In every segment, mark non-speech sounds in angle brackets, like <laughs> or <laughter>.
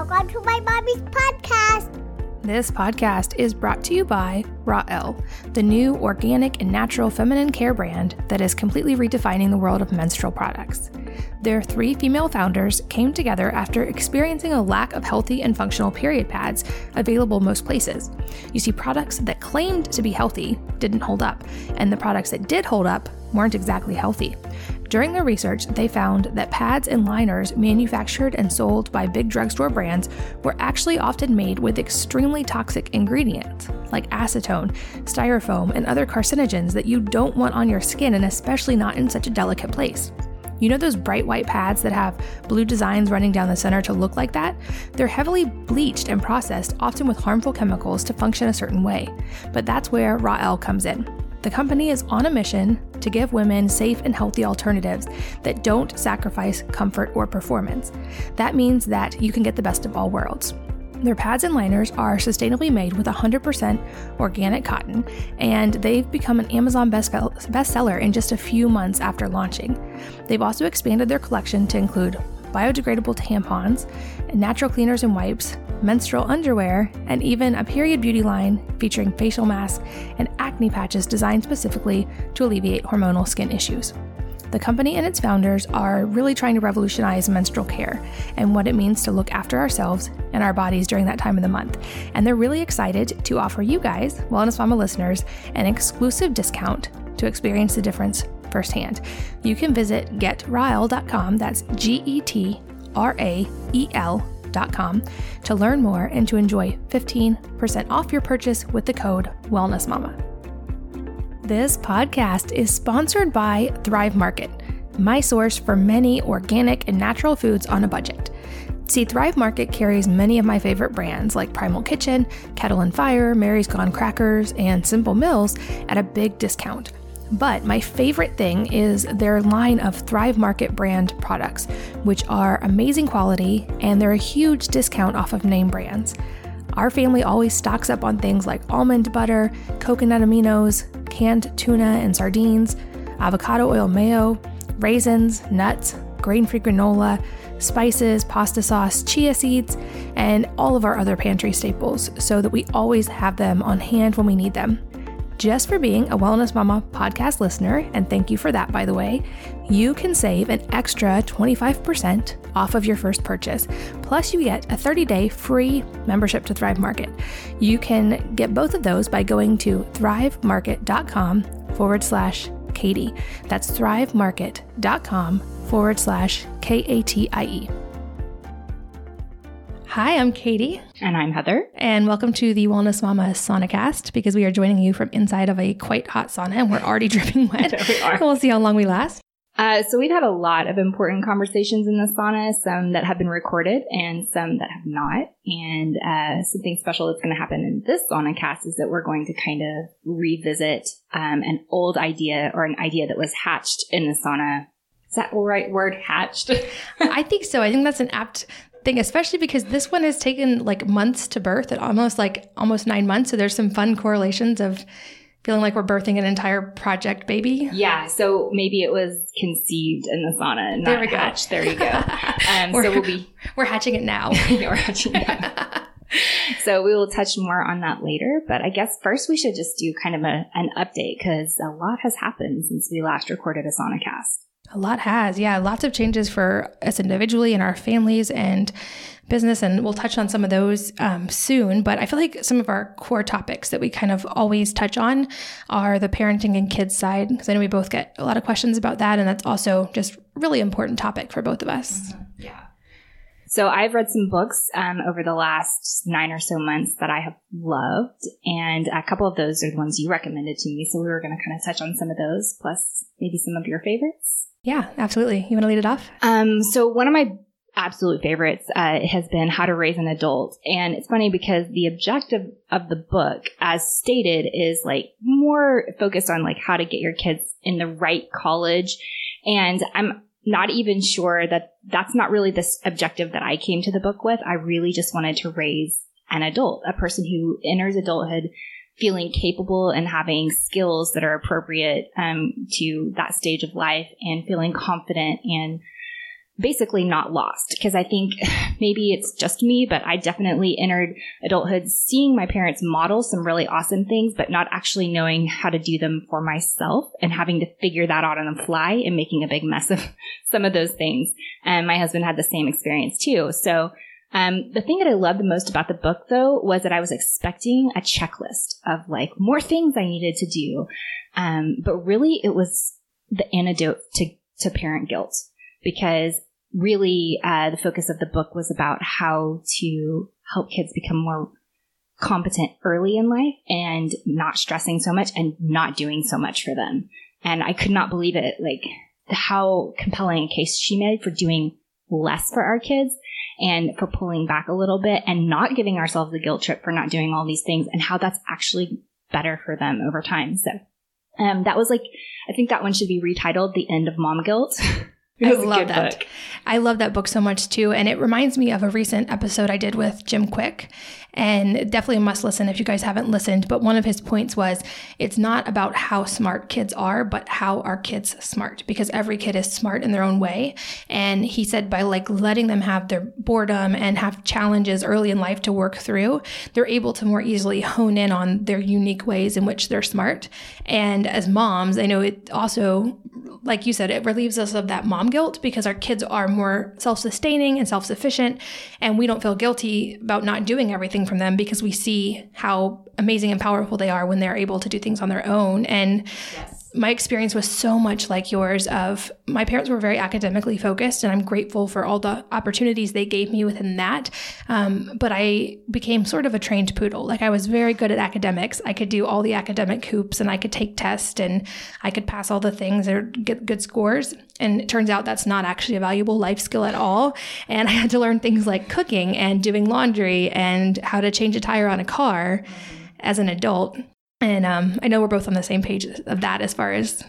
Welcome to my mommy's podcast. This podcast is brought to you by Rael, the new organic and natural feminine care brand that is completely redefining the world of menstrual products. Their three female founders came together after experiencing a lack of healthy and functional period pads available most places. You see, products that claimed to be healthy didn't hold up, and the products that did hold up weren't exactly healthy. During their research, they found that pads and liners manufactured and sold by big drugstore brands were actually often made with extremely toxic ingredients like acetone, styrofoam, and other carcinogens that you don't want on your skin and especially not in such a delicate place. You know those bright white pads that have blue designs running down the center to look like that? They're heavily bleached and processed, often with harmful chemicals to function a certain way. But that's where Rael comes in. The company is on a mission to give women safe and healthy alternatives that don't sacrifice comfort or performance. That means that you can get the best of all worlds. Their pads and liners are sustainably made with 100% organic cotton, and they've become an Amazon best bestseller in just a few months after launching. They've also expanded their collection to include biodegradable tampons, natural cleaners and wipes, menstrual underwear, and even a period beauty line featuring facial masks and acne patches designed specifically to alleviate hormonal skin issues. The company and its founders are really trying to revolutionize menstrual care and what it means to look after ourselves and our bodies during that time of the month. And they're really excited to offer you guys, Wellness Mama listeners, an exclusive discount to experience the difference firsthand. You can visit getrael.com, that's G E T R A E To learn more and to enjoy 15% off your purchase with the code WellnessMama. This podcast is sponsored by Thrive Market, my source for many organic and natural foods on a budget. See, Thrive Market carries many of my favorite brands like Primal Kitchen, Kettle and Fire, Mary's Gone Crackers, and Simple Mills at a big discount. But my favorite thing is their line of Thrive Market brand products, which are amazing quality and they're a huge discount off of name brands. Our family always stocks up on things like almond butter, coconut aminos, canned tuna and sardines, avocado oil mayo, raisins, nuts, grain free granola, spices, pasta sauce, chia seeds, and all of our other pantry staples so that we always have them on hand when we need them just for being a Wellness Mama podcast listener, and thank you for that, by the way, you can save an extra 25% off of your first purchase. Plus, you get a 30 day free membership to Thrive Market. You can get both of those by going to thrivemarket.com forward slash Katie. That's thrivemarket.com forward slash K A T I E. Hi, I'm Katie. And I'm Heather. And welcome to the Wellness Mama Saunacast because we are joining you from inside of a quite hot sauna and we're already <laughs> dripping wet. <laughs> we are. We'll see how long we last. Uh, so we've had a lot of important conversations in the sauna, some that have been recorded and some that have not. And uh, something special that's going to happen in this sauna cast is that we're going to kind of revisit um, an old idea or an idea that was hatched in the sauna is that the right word hatched? I think so. I think that's an apt thing, especially because this one has taken like months to birth, at almost like almost nine months. So there's some fun correlations of feeling like we're birthing an entire project baby. Yeah, so maybe it was conceived in the sauna, not there we hatched. Go. There you go. <laughs> Um, so we'll be we're hatching it now. <laughs> we're hatching it. <laughs> so we will touch more on that later. But I guess first we should just do kind of a, an update because a lot has happened since we last recorded a sauna cast. A lot has, yeah. Lots of changes for us individually and our families and business, and we'll touch on some of those um, soon. But I feel like some of our core topics that we kind of always touch on are the parenting and kids side, because I know we both get a lot of questions about that, and that's also just really important topic for both of us. Mm-hmm. Yeah. So I've read some books um, over the last nine or so months that I have loved, and a couple of those are the ones you recommended to me. So we were going to kind of touch on some of those, plus maybe some of your favorites. Yeah, absolutely. You want to lead it off? Um, so one of my absolute favorites uh, has been How to Raise an Adult. And it's funny because the objective of the book, as stated, is like more focused on like how to get your kids in the right college. And I'm not even sure that that's not really the objective that I came to the book with. I really just wanted to raise an adult, a person who enters adulthood feeling capable and having skills that are appropriate um, to that stage of life and feeling confident and basically not lost because I think <sighs> maybe it's just me, but I definitely entered adulthood seeing my parents model some really awesome things, but not actually knowing how to do them for myself and having to figure that out on the fly and making a big mess of <laughs> some of those things. And my husband had the same experience too. So um, the thing that I loved the most about the book, though, was that I was expecting a checklist of like more things I needed to do. Um, but really, it was the antidote to, to parent guilt because really uh, the focus of the book was about how to help kids become more competent early in life and not stressing so much and not doing so much for them. And I could not believe it, like how compelling a case she made for doing less for our kids and for pulling back a little bit and not giving ourselves a guilt trip for not doing all these things and how that's actually better for them over time. So um, that was like, I think that one should be retitled The End of Mom Guilt. <laughs> I love that. Book. I love that book so much too. And it reminds me of a recent episode I did with Jim Kwik and definitely a must listen if you guys haven't listened. But one of his points was it's not about how smart kids are, but how are kids smart because every kid is smart in their own way. And he said by like letting them have their boredom and have challenges early in life to work through, they're able to more easily hone in on their unique ways in which they're smart. And as moms, I know it also, like you said, it relieves us of that mom guilt because our kids are more self sustaining and self sufficient. And we don't feel guilty about not doing everything from them because we see how amazing and powerful they are when they're able to do things on their own. And yes my experience was so much like yours of my parents were very academically focused and i'm grateful for all the opportunities they gave me within that. Um, but i became sort of a trained poodle. Like i was very good at academics. I could do all the academic hoops and i could take tests and i could pass all the things or get good scores. And it turns out that's not actually a valuable life skill at all. And i had to learn things like cooking and doing laundry and how to change a tire on a car as an adult and um, I know we're both on the same page of that as far as.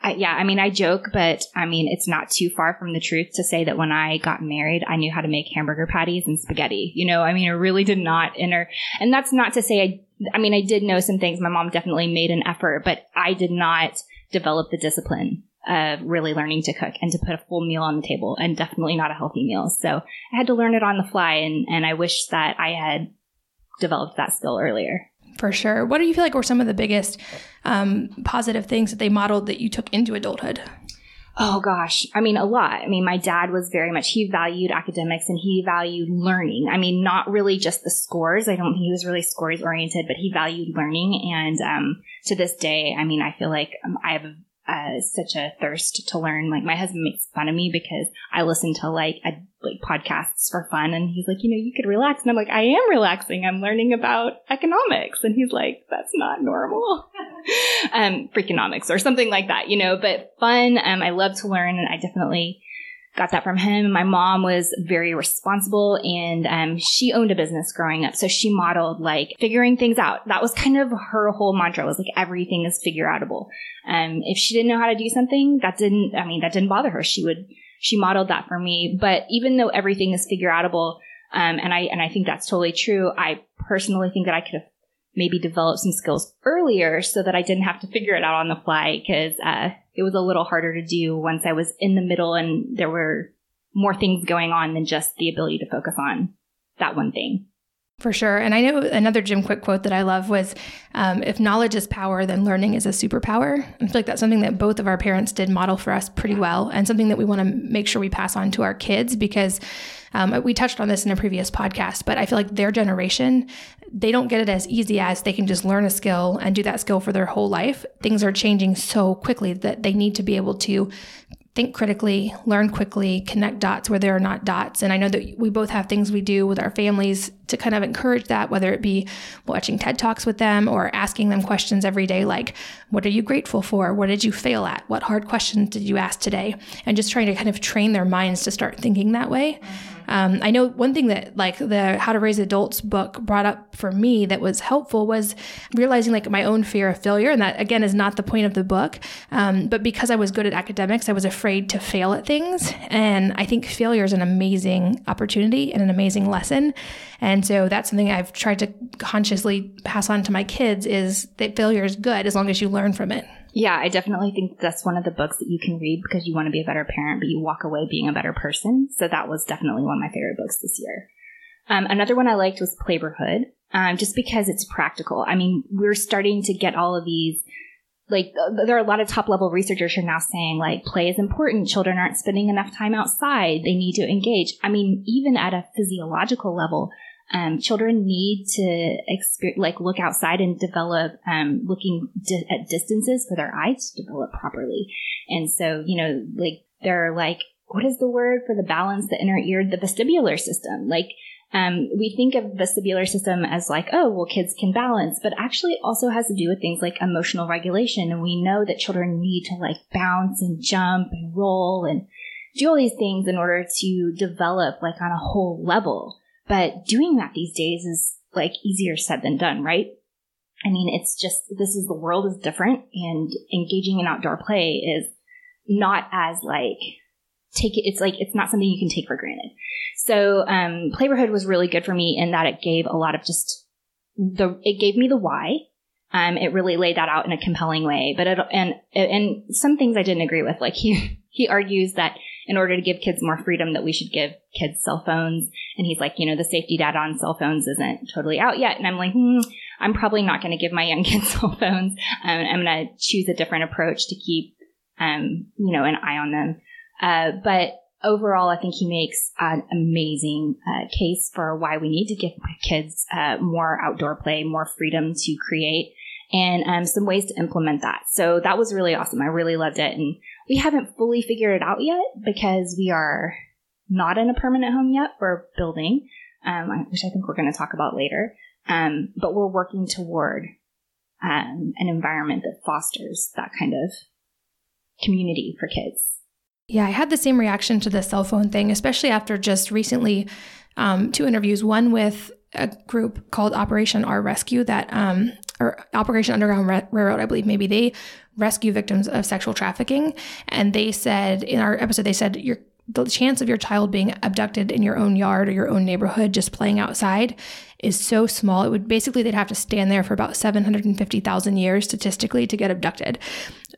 I, yeah, I mean, I joke, but I mean, it's not too far from the truth to say that when I got married, I knew how to make hamburger patties and spaghetti. You know, I mean, I really did not enter, and that's not to say I, I mean, I did know some things. My mom definitely made an effort, but I did not develop the discipline of really learning to cook and to put a full meal on the table and definitely not a healthy meal. So I had to learn it on the fly and, and I wish that I had developed that skill earlier. For sure. What do you feel like were some of the biggest um, positive things that they modeled that you took into adulthood? Oh gosh. I mean, a lot. I mean, my dad was very much, he valued academics and he valued learning. I mean, not really just the scores. I don't think he was really scores oriented, but he valued learning. And, um, to this day, I mean, I feel like um, I have a uh, such a thirst to learn. Like my husband makes fun of me because I listen to like a, like podcasts for fun, and he's like, you know, you could relax, and I'm like, I am relaxing. I'm learning about economics, and he's like, that's not normal. <laughs> um, freakonomics or something like that, you know. But fun. Um, I love to learn, and I definitely got that from him. My mom was very responsible and um, she owned a business growing up. So she modeled like figuring things out. That was kind of her whole mantra was like everything is figure outable. Um, if she didn't know how to do something, that didn't, I mean, that didn't bother her. She would, she modeled that for me. But even though everything is figure outable, um, and I, and I think that's totally true, I personally think that I could have maybe developed some skills earlier so that I didn't have to figure it out on the fly because, uh, it was a little harder to do once I was in the middle and there were more things going on than just the ability to focus on that one thing. For sure. And I know another Jim Kwik quote that I love was um, if knowledge is power, then learning is a superpower. I feel like that's something that both of our parents did model for us pretty well and something that we want to make sure we pass on to our kids because um, we touched on this in a previous podcast, but I feel like their generation, they don't get it as easy as they can just learn a skill and do that skill for their whole life. Things are changing so quickly that they need to be able to think critically, learn quickly, connect dots where there are not dots. And I know that we both have things we do with our families to kind of encourage that, whether it be watching TED Talks with them or asking them questions every day like, what are you grateful for? What did you fail at? What hard questions did you ask today? And just trying to kind of train their minds to start thinking that way. Mm-hmm. Um, I know one thing that like the How to Raise Adults book brought up for me that was helpful was realizing like my own fear of failure. And that again is not the point of the book. Um, but because I was good at academics, I was afraid to fail at things. And I think failure is an amazing opportunity and an amazing lesson. And so that's something I've tried to consciously pass on to my kids is that failure is good as long as you learn from it. Yeah, I definitely think that's one of the books that you can read because you want to be a better parent, but you walk away being a better person. So that was definitely one of my favorite books this year. Um, another one I liked was Playborhood, um, just because it's practical. I mean, we're starting to get all of these like there are a lot of top level researchers who are now saying like play is important children aren't spending enough time outside they need to engage i mean even at a physiological level um, children need to like look outside and develop um, looking di- at distances for their eyes to develop properly and so you know like they're like what is the word for the balance the inner ear the vestibular system like um, we think of vestibular system as like, oh, well, kids can balance, but actually it also has to do with things like emotional regulation. And we know that children need to like bounce and jump and roll and do all these things in order to develop like on a whole level. But doing that these days is like easier said than done, right? I mean, it's just, this is the world is different and engaging in outdoor play is not as like, take it, it's like, it's not something you can take for granted. So um, Playborhood was really good for me in that it gave a lot of just the it gave me the why. Um, it really laid that out in a compelling way. But it, and and some things I didn't agree with. Like he <laughs> he argues that in order to give kids more freedom, that we should give kids cell phones. And he's like, you know, the safety data on cell phones isn't totally out yet. And I'm like, hmm, I'm probably not going to give my young <laughs> kids cell phones. Um, I'm going to choose a different approach to keep, um, you know, an eye on them. Uh, but overall, I think he makes an amazing uh, case for why we need to give kids uh, more outdoor play, more freedom to create, and um, some ways to implement that. So that was really awesome. I really loved it. And we haven't fully figured it out yet because we are not in a permanent home yet. We're building, um, which I think we're going to talk about later. Um, but we're working toward um, an environment that fosters that kind of community for kids. Yeah, I had the same reaction to the cell phone thing, especially after just recently um, two interviews. One with a group called Operation Our Rescue that, um, or Operation Underground Railroad, I believe. Maybe they rescue victims of sexual trafficking, and they said in our episode, they said your the chance of your child being abducted in your own yard or your own neighborhood just playing outside is so small. It would basically they'd have to stand there for about 750,000 years statistically to get abducted.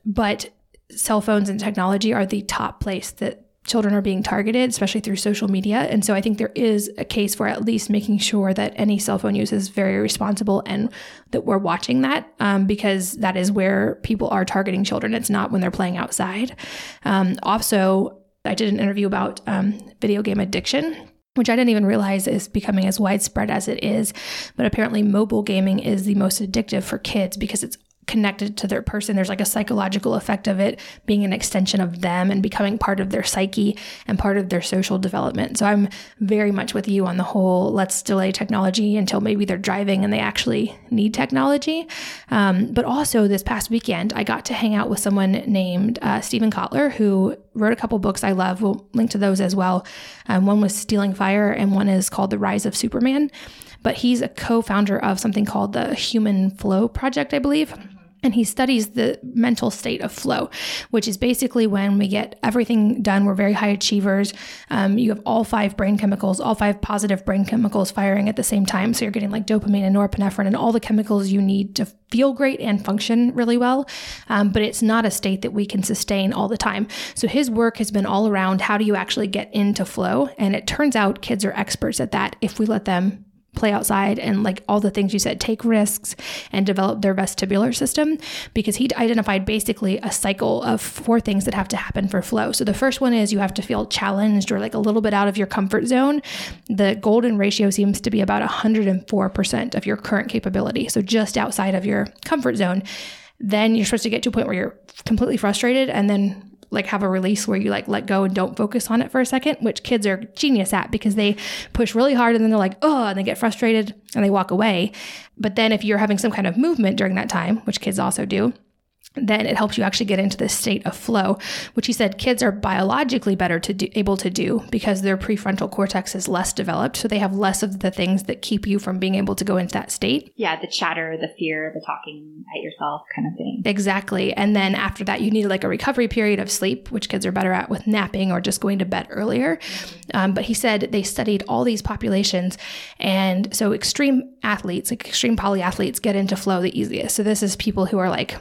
But cell phones and technology are the top place that children are being targeted, especially through social media. And so I think there is a case for at least making sure that any cell phone use is very responsible and that we're watching that um, because that is where people are targeting children. It's not when they're playing outside. Um, also, I did an interview about um, video game addiction which I didn't even realize is becoming as widespread as it is. But apparently, mobile gaming is the most addictive for kids because it's connected to their person. There's like a psychological effect of it being an extension of them and becoming part of their psyche and part of their social development. So I'm very much with you on the whole let's delay technology until maybe they're driving and they actually need technology. Um, but also, this past weekend, I got to hang out with someone named uh, Steven Kotler who wrote a couple books I love. We'll link to those as well. Um, one was Stealing Fire, and one is called The Rise of Superman but he's a co founder of something called the Human Flow Project, I believe. And he studies the mental state of flow, which is basically when we get everything done. We're very high achievers. Um, you have all five brain chemicals, all five positive brain chemicals firing at the same time. So you're getting like dopamine and norepinephrine and all the chemicals you need to feel great and function really well. Um, but it's not a state that we can sustain all the time. So his work has been all around how do you actually get into flow? And it turns out kids are experts at that if we let them play outside and like all the things you said, take risks and develop their vestibular system because he identified basically a cycle of four things that have to happen for flow. So the first one is you have to feel challenged or like a little bit out of your comfort zone. The golden ratio seems to be about 104% of your current capability. So just outside of your comfort zone. Then you're supposed to get to a point where you're completely frustrated and then like have a release where you like let go and don't focus on it for a second, which kids are genius at because they push really hard and then they're like, oh, and they get frustrated and they walk away. But then if you're having some kind of movement during that time, which kids also do, then it helps you actually get into this state of flow, which he said kids are biologically better to do, able to do because their prefrontal cortex is less developed, so they have less of the things that keep you from being able to go into that state. Yeah, the chatter, the fear, the talking at yourself kind of thing. Exactly. And then after that, you need like a recovery period of sleep, which kids are better at with napping or just going to bed earlier. Um, but he said they studied all these populations, and so extreme athletes, like extreme polyathletes, get into flow the easiest. So this is people who are like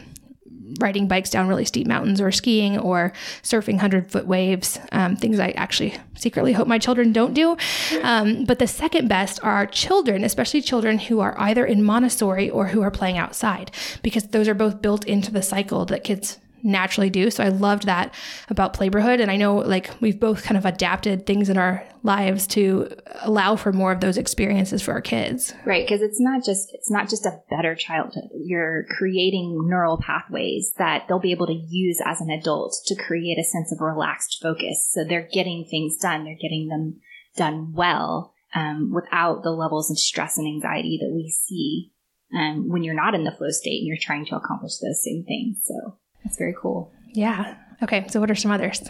riding bikes down really steep mountains or skiing or surfing 100 foot waves, um, things I actually secretly hope my children don't do. Um, but the second best are our children, especially children who are either in Montessori or who are playing outside, because those are both built into the cycle that kids naturally do. So I loved that about Playborhood. And I know like we've both kind of adapted things in our lives to allow for more of those experiences for our kids. Right. Cause it's not just, it's not just a better childhood. You're creating neural pathways that they'll be able to use as an adult to create a sense of relaxed focus. So they're getting things done. They're getting them done well. Um, without the levels of stress and anxiety that we see um, when you're not in the flow state and you're trying to accomplish those same things. So that's very cool. Yeah. Okay. So, what are some others?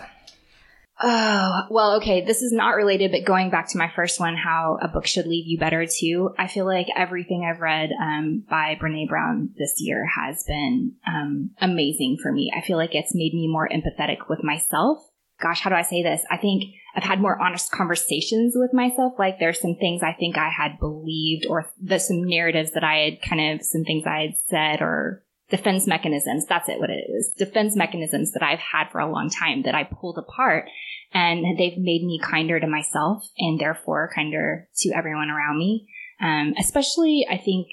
Oh, well, okay. This is not related, but going back to my first one, how a book should leave you better too. I feel like everything I've read um, by Brene Brown this year has been um, amazing for me. I feel like it's made me more empathetic with myself. Gosh, how do I say this? I think I've had more honest conversations with myself. Like there's some things I think I had believed or there's some narratives that I had kind of, some things I had said or defense mechanisms. That's it, what it is. Defense mechanisms that I've had for a long time that I pulled apart and they've made me kinder to myself and therefore kinder to everyone around me. Um, especially I think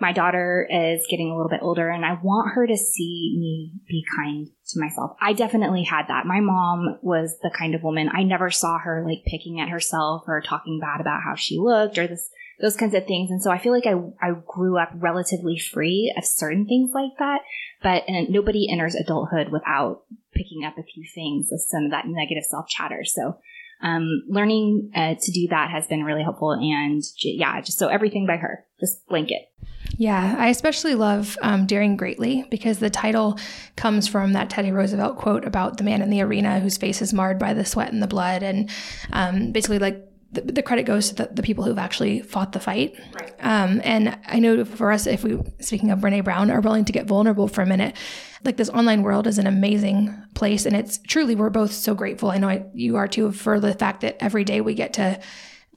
my daughter is getting a little bit older and I want her to see me be kind to myself. I definitely had that. My mom was the kind of woman I never saw her like picking at herself or talking bad about how she looked or this those kinds of things. And so I feel like I, I grew up relatively free of certain things like that. But nobody enters adulthood without picking up a few things with some of that negative self chatter. So um, learning uh, to do that has been really helpful. And yeah, just so everything by her, just blanket. Yeah, I especially love um, Daring Greatly because the title comes from that Teddy Roosevelt quote about the man in the arena whose face is marred by the sweat and the blood. And um, basically, like, the, the, credit goes to the, the, people who've actually fought the fight. Right. Um, and I know for us, if we, speaking of Brene Brown, are willing to get vulnerable for a minute, like this online world is an amazing place. And it's truly, we're both so grateful. I know I, you are too, for the fact that every day we get to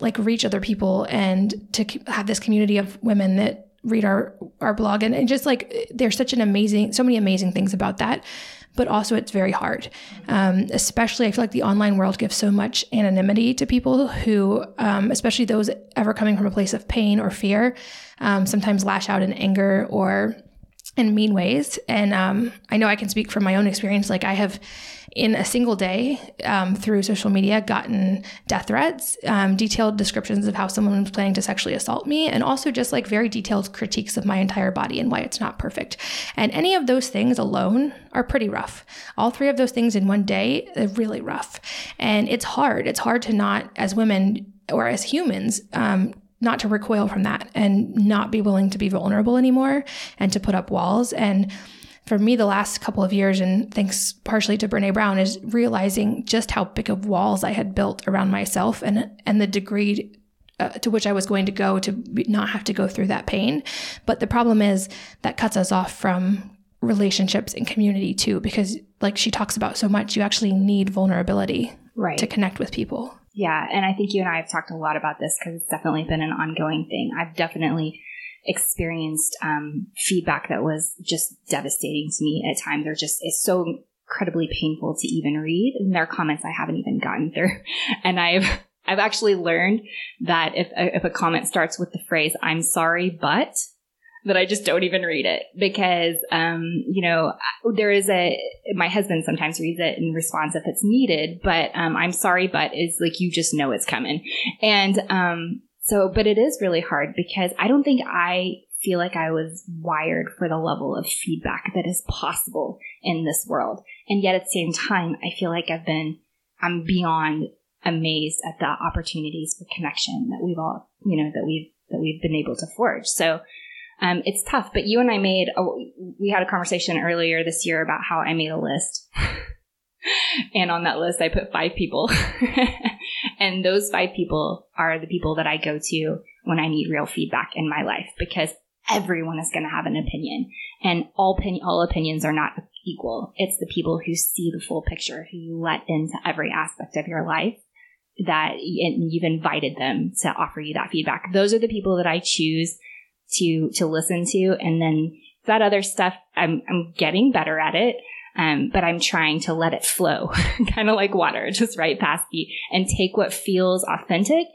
like reach other people and to have this community of women that read our, our blog. And, and just like, there's such an amazing, so many amazing things about that but also it's very hard. Um, especially, I feel like the online world gives so much anonymity to people who, um, especially those ever coming from a place of pain or fear, um, sometimes lash out in anger or in mean ways. And um, I know I can speak from my own experience. Like I have, in a single day, um, through social media, gotten death threats, um, detailed descriptions of how someone was planning to sexually assault me, and also just like very detailed critiques of my entire body and why it's not perfect. And any of those things alone are pretty rough. All three of those things in one day are really rough. And it's hard. It's hard to not, as women or as humans, um, not to recoil from that and not be willing to be vulnerable anymore and to put up walls. And for me, the last couple of years, and thanks partially to Brene Brown, is realizing just how big of walls I had built around myself and and the degree uh, to which I was going to go to not have to go through that pain. But the problem is that cuts us off from relationships and community too, because like she talks about so much, you actually need vulnerability right. to connect with people. Yeah, and I think you and I have talked a lot about this because it's definitely been an ongoing thing. I've definitely experienced um, feedback that was just devastating to me at times, or just it's so incredibly painful to even read. And there are comments I haven't even gotten through, <laughs> and I've I've actually learned that if if a comment starts with the phrase "I'm sorry, but," that I just don't even read it because, um, you know, there is a, my husband sometimes reads it in response if it's needed, but, um, I'm sorry, but is like, you just know it's coming. And, um, so, but it is really hard because I don't think I feel like I was wired for the level of feedback that is possible in this world. And yet at the same time, I feel like I've been, I'm beyond amazed at the opportunities for connection that we've all, you know, that we've, that we've been able to forge. So, um, it's tough, but you and I made, a, we had a conversation earlier this year about how I made a list. <laughs> and on that list, I put five people. <laughs> and those five people are the people that I go to when I need real feedback in my life because everyone is going to have an opinion and all, opinion, all opinions are not equal. It's the people who see the full picture, who you let into every aspect of your life that you've invited them to offer you that feedback. Those are the people that I choose to to listen to and then that other stuff, I'm, I'm getting better at it. Um, but I'm trying to let it flow, <laughs> kind of like water, just right past me and take what feels authentic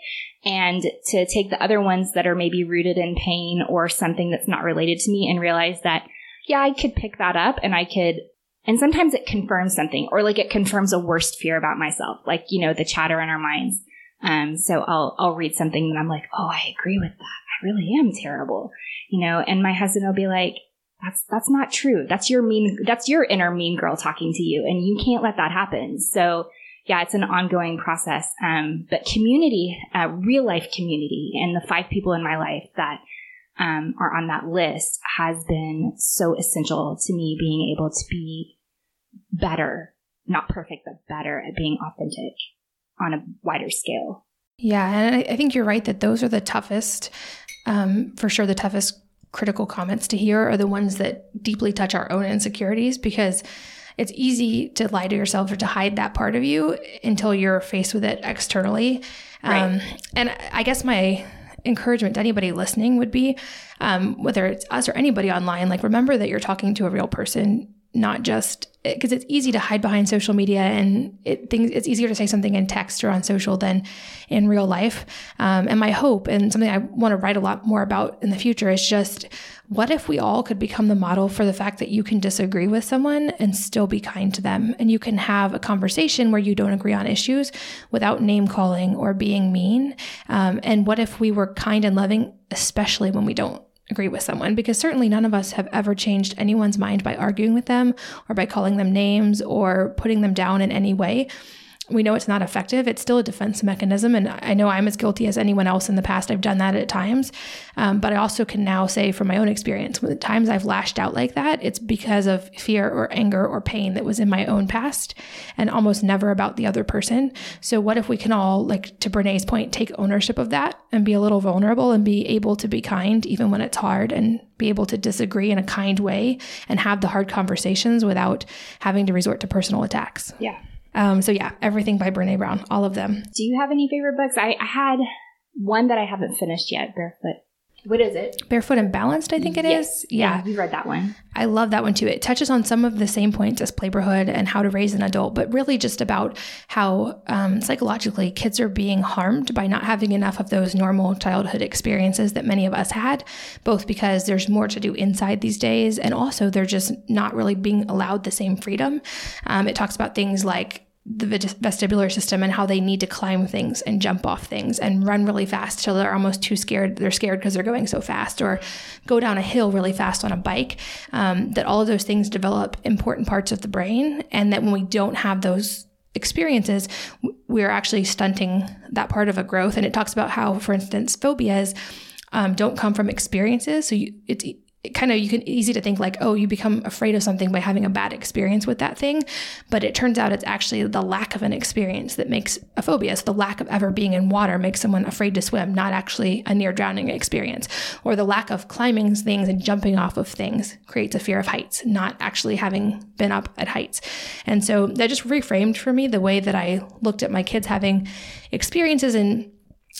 and to take the other ones that are maybe rooted in pain or something that's not related to me and realize that, yeah, I could pick that up and I could, and sometimes it confirms something or like it confirms a worst fear about myself, like, you know, the chatter in our minds. Um, so I'll, I'll read something and I'm like, oh, I agree with that. I really am terrible, you know, and my husband will be like, that's, that's not true. That's your mean, that's your inner mean girl talking to you and you can't let that happen. So yeah, it's an ongoing process. Um, but community, uh, real life community and the five people in my life that, um, are on that list has been so essential to me being able to be better, not perfect, but better at being authentic on a wider scale. Yeah, and I, think you're right that those are the toughest, um, for sure, the toughest critical comments to hear are the ones that deeply touch our own insecurities because it's easy to lie to yourself or to hide that part of you until you're faced with it externally. Right. Um, and I guess my encouragement to anybody listening would be um, whether it's us or anybody online, like remember that you're talking to a real person not just because it's easy to hide behind social media and it things it's easier to say something in text or on social than in real life. Um, and my hope and something i want to write a lot more about in the future is just what if we all could become the model for the fact that you can disagree with someone and still be kind to them? And you can have a conversation where you don't agree on issues without name calling or being mean. Um, and what if we were kind and loving especially when we don't agree with someone because certainly none of us have ever changed anyone's mind by arguing with them or by calling them names or putting them down in any way we know it's not effective. It's still a defense mechanism. And I know I'm as guilty as anyone else in the past. I've done that at times. Um, but I also can now say from my own experience, when the times I've lashed out like that, it's because of fear or anger or pain that was in my own past and almost never about the other person. So, what if we can all, like to Brene's point, take ownership of that and be a little vulnerable and be able to be kind even when it's hard and be able to disagree in a kind way and have the hard conversations without having to resort to personal attacks? Yeah. Um, so yeah, everything by Brene Brown, all of them. Do you have any favorite books? I, I had one that I haven't finished yet, Barefoot. What is it? Barefoot and Balanced, I think it yes. is. Yeah. yeah, we read that one. I love that one too. It touches on some of the same points as Playborhood and how to raise an adult, but really just about how um, psychologically kids are being harmed by not having enough of those normal childhood experiences that many of us had, both because there's more to do inside these days and also they're just not really being allowed the same freedom. Um, it talks about things like the vestibular system and how they need to climb things and jump off things and run really fast till they're almost too scared. They're scared because they're going so fast, or go down a hill really fast on a bike. Um, that all of those things develop important parts of the brain, and that when we don't have those experiences, we're actually stunting that part of a growth. And it talks about how, for instance, phobias um, don't come from experiences. So you, it's kind of you can easy to think like oh you become afraid of something by having a bad experience with that thing. But it turns out it's actually the lack of an experience that makes a phobia. So the lack of ever being in water makes someone afraid to swim not actually a near drowning experience. Or the lack of climbing things and jumping off of things creates a fear of heights not actually having been up at heights. And so that just reframed for me the way that i looked at my kids having experiences and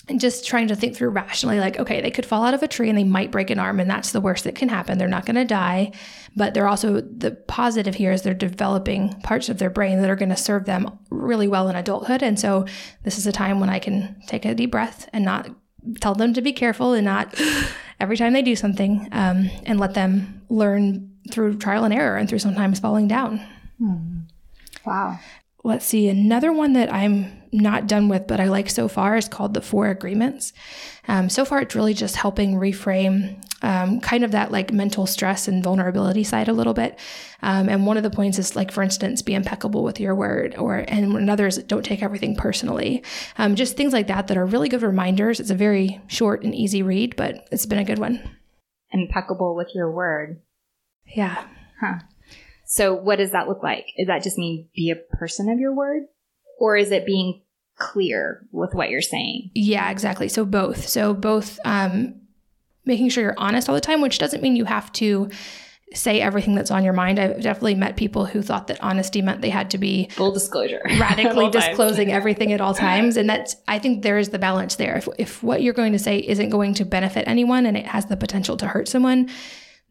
and just trying to think through rationally like okay they could fall out of a tree and they might break an arm and that's the worst that can happen. They're not going to die but they're also the positive here is they're developing parts of their brain that are going to serve them really well in adulthood and so this is a time when i can take a deep breath and not tell them to be careful and not <sighs> every time they do something um, and let them learn through trial and error and through sometimes falling down. Hmm. wow. Let's see, another one that I'm not done with, but I like so far is called The Four Agreements. Um, so far, it's really just helping reframe um, kind of that like mental stress and vulnerability side a little bit. Um, and one of the points is like, for instance, be impeccable with your word, or and another is don't take everything personally. Um, just things like that that are really good reminders. It's a very short and easy read, but it's been a good one. Impeccable with your word. Yeah. Huh. So what does that look like? Does that just mean be a person of your word? Or is it being clear with what you're saying? Yeah, exactly. So both. So both um, making sure you're honest all the time, which doesn't mean you have to say everything that's on your mind. I've definitely met people who thought that honesty meant they had to be full disclosure, <laughs> radically disclosing <laughs> everything at all times. And that's, I think there is the balance there. If, if what you're going to say isn't going to benefit anyone and it has the potential to hurt someone,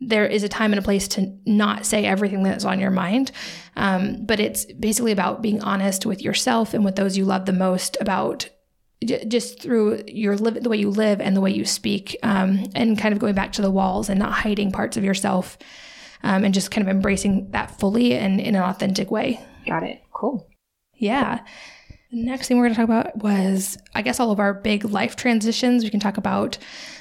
there is a time and a place to not say everything that's on your mind. Um, but it's basically about being honest with yourself and with those you love the most about j- just through your live, the way you live and the way you speak, um, and kind of going back to the walls and not hiding parts of yourself, um, and just kind of embracing that fully and in an authentic way. Got it. Cool. Yeah. The next thing we're going to talk about was, I guess, all of our big life transitions. We can talk about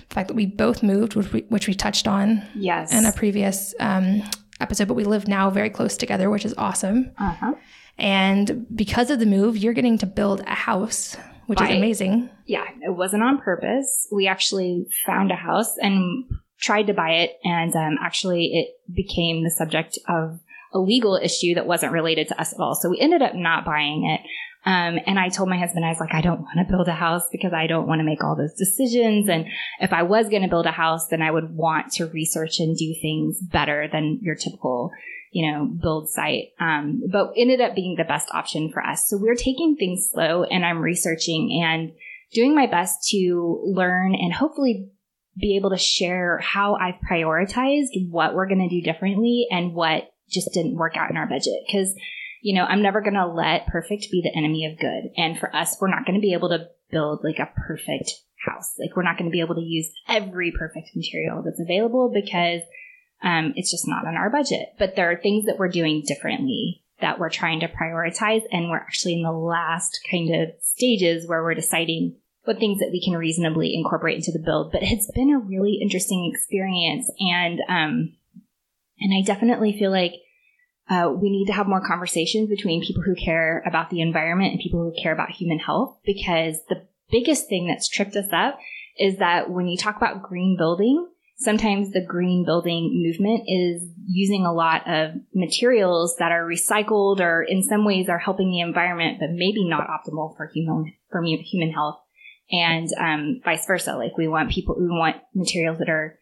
the fact that we both moved, which we, which we touched on Yes. in a previous um, episode, but we live now very close together, which is awesome. uh-huh. And because of the move, you're getting to build a house, which is amazing. Yeah, it wasn't on purpose. We actually found a house and tried to buy it, and um, actually, it became the subject of a legal issue that wasn't related to us at all. So we ended up not buying it. Um, and I told my husband, I was like, I don't want to build a house because I don't want to make all those decisions. And if I was going to build a house, then I would want to research and do things better than your typical, you know, build site. Um, but ended up being the best option for us. So we're taking things slow and I'm researching and doing my best to learn and hopefully be able to share how I've prioritized what we're going to do differently and what just didn't work out in our budget. Cause, you know, I'm never going to let perfect be the enemy of good. And for us, we're not going to be able to build like a perfect house. Like we're not going to be able to use every perfect material that's available because um, it's just not on our budget. But there are things that we're doing differently that we're trying to prioritize. And we're actually in the last kind of stages where we're deciding what things that we can reasonably incorporate into the build. But it's been a really interesting experience. And, um, and I definitely feel like uh, we need to have more conversations between people who care about the environment and people who care about human health because the biggest thing that's tripped us up is that when you talk about green building, sometimes the green building movement is using a lot of materials that are recycled or in some ways are helping the environment, but maybe not optimal for human for human health, and um, vice versa. Like we want people, we want materials that are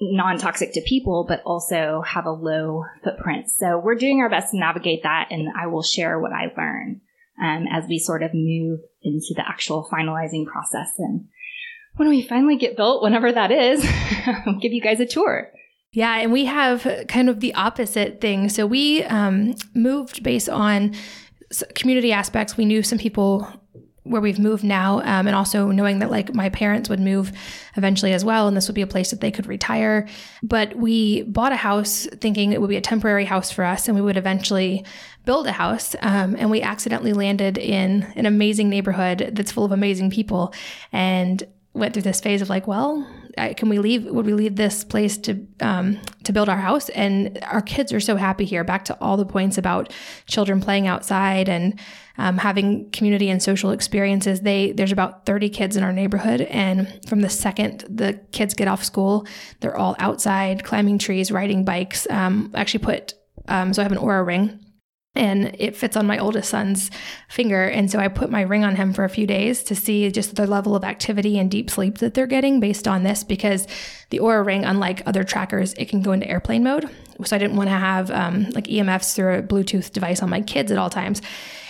non-toxic to people, but also have a low footprint. So we're doing our best to navigate that, and I will share what I learn um, as we sort of move into the actual finalizing process. And when we finally get built, whenever that is, <laughs> I'll give you guys a tour. Yeah, and we have kind of the opposite thing. So we um, moved based on community aspects. We knew some people where we've moved now, um, and also knowing that like my parents would move eventually as well, and this would be a place that they could retire. But we bought a house thinking it would be a temporary house for us, and we would eventually build a house. Um, and we accidentally landed in an amazing neighborhood that's full of amazing people, and went through this phase of like, well, can we leave? Would we leave this place to um, to build our house? And our kids are so happy here. Back to all the points about children playing outside and um, having community and social experiences. They there's about 30 kids in our neighborhood, and from the second the kids get off school, they're all outside climbing trees, riding bikes. Um, actually put um, so I have an Oura ring and it fits on my oldest son's finger. And so I put my ring on him for a few days to see just the level of activity and deep sleep that they're getting based on this because the Oura ring, unlike other trackers, it can go into airplane mode. So I didn't want to have um, like EMFs through a Bluetooth device on my kids at all times.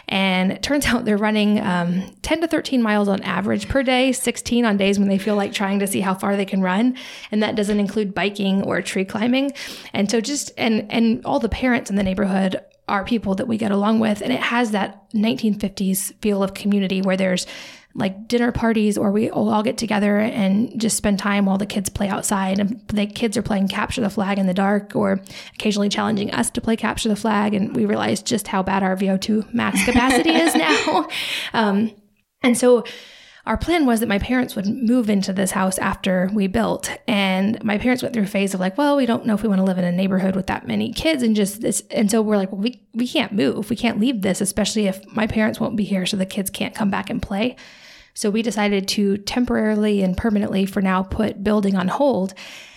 And it turns <laughs> out they're running um, 10 to 13 miles on average per day, 16 on days when they feel like trying to see how far they can run. And that doesn't include biking or tree climbing. And so just, and, and all the parents in the neighborhood are people that we get along with. And it has that 1950s feel of community where there's like dinner parties or we all get together and just spend time while the kids play outside and the kids are playing capture the flag in the dark or occasionally challenging us to play capture the flag and we realize just how bad our VO2 max capacity is <laughs> now. Um, and so our plan was that my parents would move into this house after we built. And my parents went through a phase of like, well, we don't know if we want to live in a neighborhood with that many kids and just this. And so we're like, well, we, we can't move. We can't leave this, especially if my parents won't be here so the kids can't come back and play. So we decided to temporarily and permanently for now put building on hold.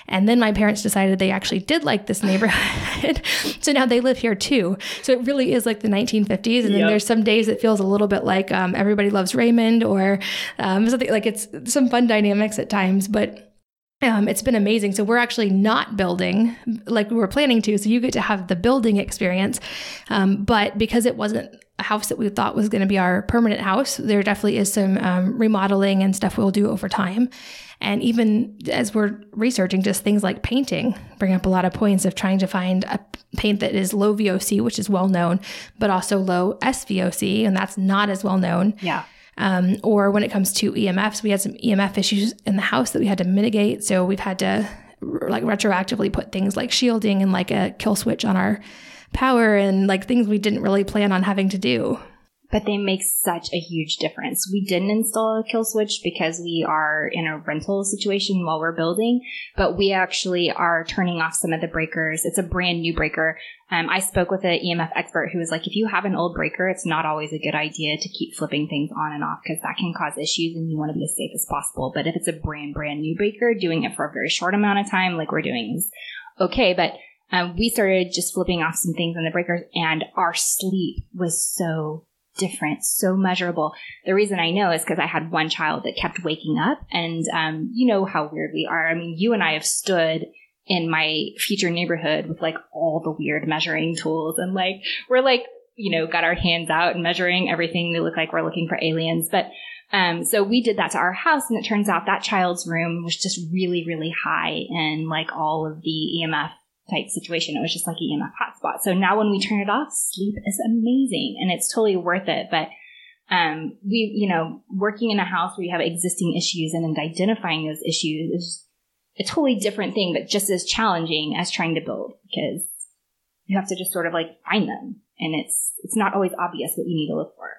And then my parents decided they actually did like this neighborhood. <laughs> so now they live here too. So it really is like the 1950s. And then Yep. there's some days it feels a little bit like um, Everybody Loves Raymond or um, something like it's some fun dynamics at times. But um, it's been amazing. So we're actually not building like we were planning to. So you get to have the building experience. Um, but because it wasn't a house that we thought was going to be our permanent house. There definitely is some um, remodeling and stuff we'll do over time. And even as we're researching just things like painting, bring up a lot of points of trying to find a paint that is low VOC, which is well known, but also low SVOC, and that's not as well known. Yeah. Um, or when it comes to EMFs, we had some EMF issues in the house that we had to mitigate. So we've had to like retroactively put things like shielding and like a kill switch on our power and like things we didn't really plan on having to do but they make such a huge difference. We didn't install a kill switch because we are in a rental situation while we're building, but we actually are turning off some of the breakers. It's a brand new breaker. Um, I spoke with an EMF expert who was like, if you have an old breaker, it's not always a good idea to keep flipping things on and off because that can cause issues and you want to be as safe as possible. But if it's a brand, brand new breaker, doing it for a very short amount of time, like we're doing is okay. But um, we started just flipping off some things on the breakers and our sleep was so different, so measurable. The reason I know is because I had one child that kept waking up, and um, you know how weird we are. I mean, you and I have stood in my future neighborhood with like all the weird measuring tools, and like we're like you know got our hands out and measuring everything. They look like we're looking for aliens, but. Um, so we did that to our house, and it turns out that child's room was just really, really high in like all of the EMF type situation. It was just like a EMF hotspot. So now when we turn it off, sleep is amazing and it's totally worth it. But um, we, you know, working in a house where you have existing issues and then identifying those issues is a totally different thing, but just as challenging as trying to build because you have to just sort of like find them and it's it's not always obvious what you need to look for.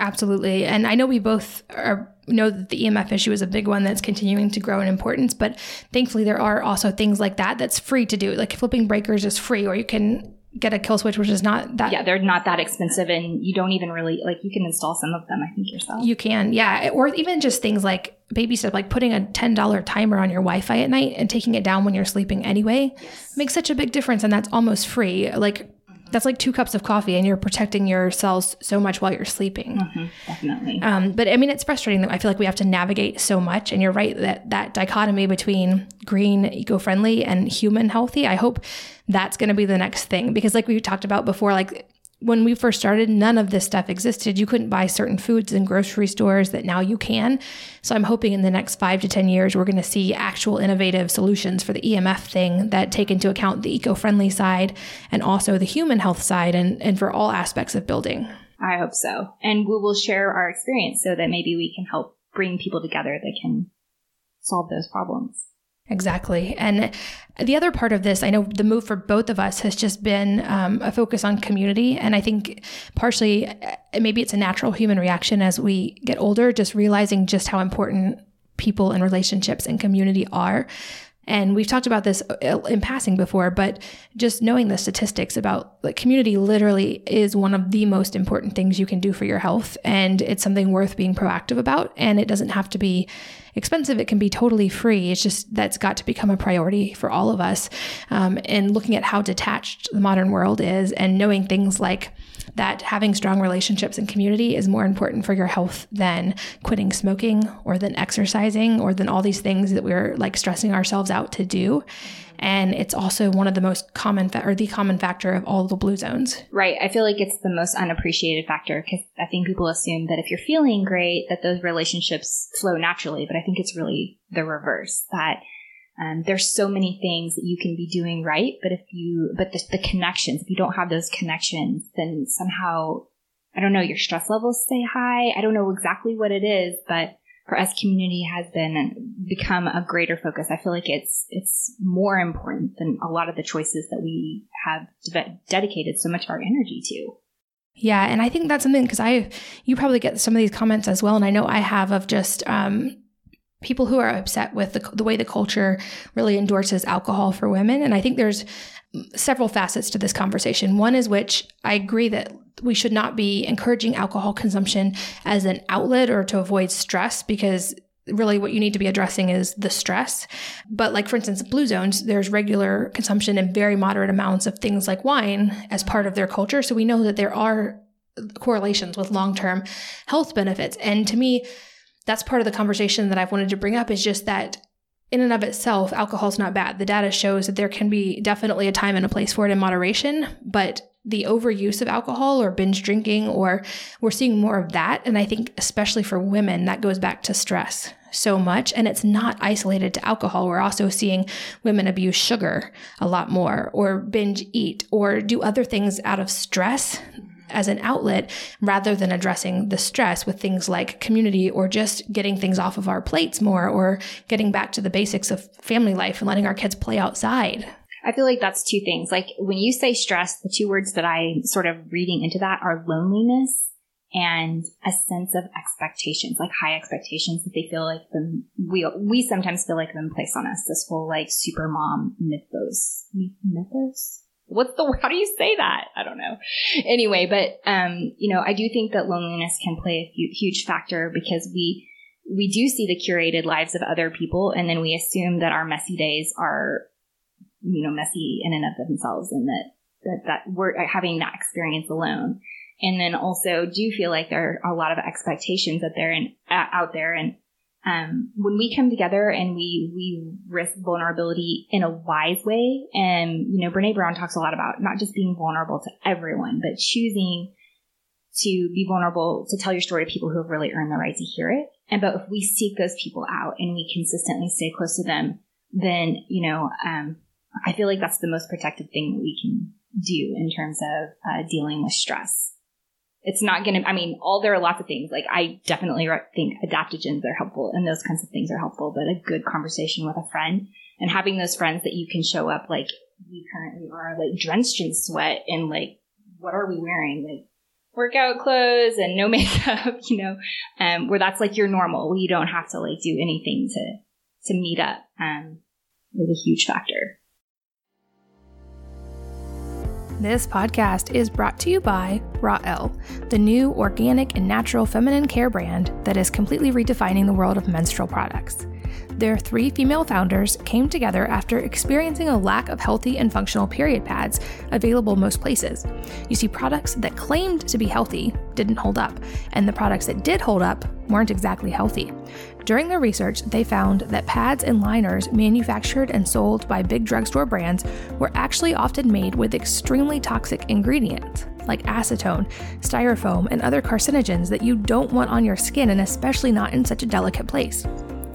Absolutely. And I know we both are, know that the EMF issue is a big one that's continuing to grow in importance, but thankfully there are also things like that that's free to do. Like flipping breakers is free, or you can get a kill switch, which is not that. Yeah, they're not that expensive, and you don't even really like. You can install some of them, I think yourself. You can, yeah, or even just things like baby stuff, like putting a ten dollar timer on your Wi-Fi at night and taking it down when you're sleeping anyway, yes. makes such a big difference, and that's almost free. Like that's like two cups of coffee and you're protecting your cells so much while you're sleeping. Mm-hmm, definitely. Um, but i mean it's frustrating that i feel like we have to navigate so much. And you're right that that dichotomy between green eco-friendly and human healthy i hope that's going to be the next thing. Because like we talked about before like when we first started, none of this stuff existed. You couldn't buy certain foods in grocery stores that now you can. So I'm hoping in the next five to 10 years, we're going to see actual innovative solutions for the EMF thing that take into account the eco friendly side and also the human health side and, and for all aspects of building. I hope so. And we will share our experience so that maybe we can help bring people together that can solve those problems. Exactly. And the other part of this, I know the move for both of us has just been um, a focus on community. And I think partially, uh, maybe it's a natural human reaction as we get older, just realizing just how important people and relationships and community are. And we've talked about this uh, in passing before, but just knowing the statistics about like community literally is one of the most important things you can do for your health. And it's something worth being proactive about. And it doesn't have to be expensive. It can be totally free. It's just that's got to become a priority for all of us. Um, and looking at how detached the modern world is and knowing things like that having strong relationships and community is more important for your health than quitting smoking or than exercising or than all these things that we're like stressing ourselves out to do. And it's also one of the most common fa- or the common factor of all the blue zones. Right. I feel like it's the most unappreciated factor because I think people assume that if you're feeling great, that those relationships flow naturally. But I think it's really the reverse that um, there's so many things that you can be doing right, but if you, but the, the connections, if you don't have those connections, then somehow, I don't know, your stress levels stay high. I don't know exactly what it is, but for us, community has been become a greater focus. I feel like it's it's more important than a lot of the choices that we have de- dedicated so much of our energy to. Yeah, and I think that's something because I, you probably get some of these comments as well, and I know I have of just um, people who are upset with the, the way the culture really endorses alcohol for women. And I think there's several facets to this conversation. One is which I agree that we should not be encouraging alcohol consumption as an outlet or to avoid stress because really what you need to be addressing is the stress. But like for instance, blue zones, there's regular consumption in very moderate amounts of things like wine as part of their culture. So we know that there are correlations with long-term health benefits. And to me, that's part of the conversation that I've wanted to bring up is just that in and of itself, alcohol is not bad. The data shows that there can be definitely a time and a place for it in moderation, but the overuse of alcohol or binge drinking, or we're seeing more of that. And I think, especially for women, that goes back to stress so much. And it's not isolated to alcohol. We're also seeing women abuse sugar a lot more, or binge eat, or do other things out of stress as an outlet rather than addressing the stress with things like community or just getting things off of our plates more or getting back to the basics of family life and letting our kids play outside. I feel like that's two things. Like when you say stress, the two words that I sort of reading into that are loneliness and a sense of expectations, like high expectations that they feel like them, we, we sometimes feel like them placed on us. This whole like super mom mythos, mythos? What's the <laughs> how do you say that? I don't know. Anyway but um you know i do think that loneliness can play a huge factor because we we do see the curated lives of other people and then we assume that our messy days are you know messy in and of themselves and that that, that we're having that experience alone. And then also do feel like there are a lot of expectations that they're in out there and um, when we come together and we we risk vulnerability in a wise way, and you know, Brene Brown talks a lot about not just being vulnerable to everyone, but choosing to be vulnerable to tell your story to people who have really earned the right to hear it. And but if we seek those people out and we consistently stay close to them, then you know, um, I feel like that's the most protective thing that we can do in terms of uh, dealing with stress it's not going to, I mean, all there are lots of things. Like I definitely think adaptogens are helpful and those kinds of things are helpful, but a good conversation with a friend and having those friends that you can show up like we currently are like drenched in sweat and like, what are we wearing? Like workout clothes and no <laughs> makeup, you know, um, where that's like your normal. You don't have to like do anything to, to meet up, um, is a huge factor. This podcast is brought to you by Rael the new organic and natural feminine care brand that is completely redefining the world of menstrual products. Their three female founders came together after experiencing a lack of healthy and functional period pads available most places. You see, products that claimed to be healthy didn't hold up, and the products that did hold up weren't exactly healthy. During their research, they found that pads and liners manufactured and sold by big drugstore brands were actually often made with extremely toxic ingredients like acetone, styrofoam, and other carcinogens that you don't want on your skin and especially not in such a delicate place.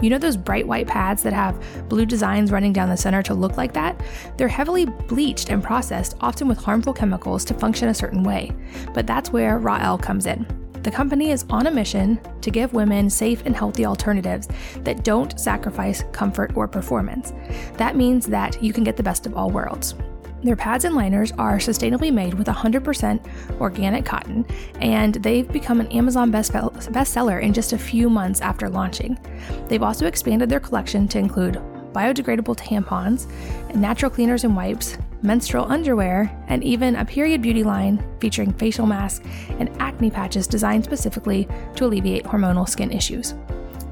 You know those bright white pads that have blue designs running down the center to look like that? They're heavily bleached and processed, often with harmful chemicals to function a certain way. But that's where Rael comes in. The company is on a mission to give women safe and healthy alternatives that don't sacrifice comfort or performance. That means that you can get the best of all worlds. Their pads and liners are sustainably made with 100% organic cotton, and they've become an Amazon best bestseller in just a few months after launching. They've also expanded their collection to include biodegradable tampons, natural cleaners and wipes, menstrual underwear, and even a period beauty line featuring facial masks and acne patches designed specifically to alleviate hormonal skin issues.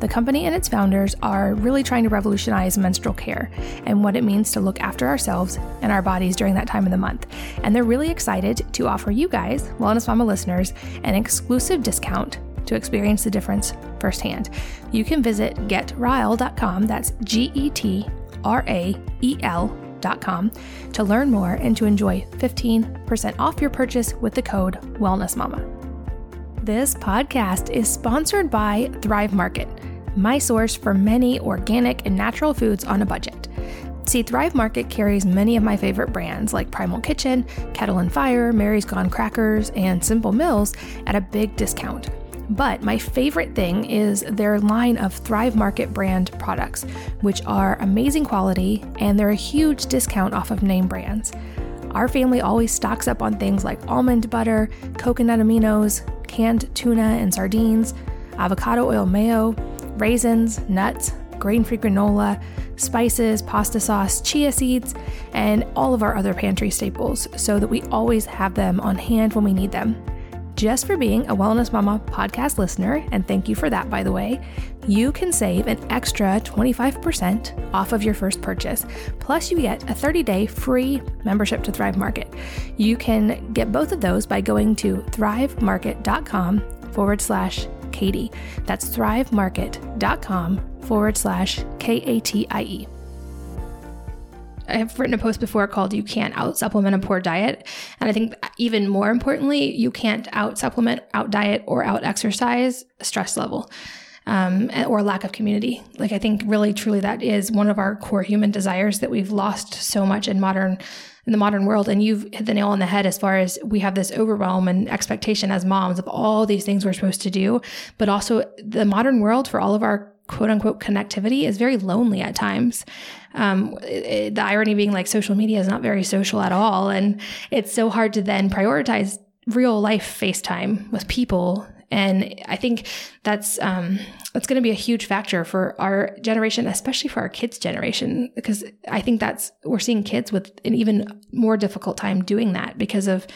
The company and its founders are really trying to revolutionize menstrual care and what it means to look after ourselves and our bodies during that time of the month. And they're really excited to offer you guys, Wellness Mama listeners, an exclusive discount to experience the difference firsthand. You can visit getrael.com, that's G E T R A E L.com, to learn more and to enjoy 15% off your purchase with the code WellnessMama. This podcast is sponsored by Thrive Market, my source for many organic and natural foods on a budget. See, Thrive Market carries many of my favorite brands like Primal Kitchen, Kettle and Fire, Mary's Gone Crackers, and Simple Mills at a big discount. But my favorite thing is their line of Thrive Market brand products, which are amazing quality and they're a huge discount off of name brands. Our family always stocks up on things like almond butter, coconut aminos, canned tuna and sardines, avocado oil mayo, raisins, nuts, grain free granola, spices, pasta sauce, chia seeds, and all of our other pantry staples so that we always have them on hand when we need them just for being a Wellness Mama podcast listener, and thank you for that, by the way, you can save an extra 25% off of your first purchase. Plus, you get a 30 day free membership to Thrive Market. You can get both of those by going to thrivemarket.com forward slash Katie. That's thrivemarket.com forward slash K A T I E. I have written a post before called You Can't Out Supplement a Poor Diet. And I think even more importantly, you can't out supplement, out diet, or out exercise stress level. Um, or lack of community. Like, I think really truly that is one of our core human desires that we've lost so much in modern in the modern world. And you've hit the nail on the head as far as we have this overwhelm and expectation as moms of all these things we're supposed to do. But also the modern world for all of our quote unquote connectivity is very lonely at times. Um, it, the irony being like social media is not very social at all. And it's so hard to then prioritize real life FaceTime with people and I think that's um, that's going to be a huge factor for our generation, especially for our kids' generation, because I think that's we're seeing kids with an even more difficult time doing that because of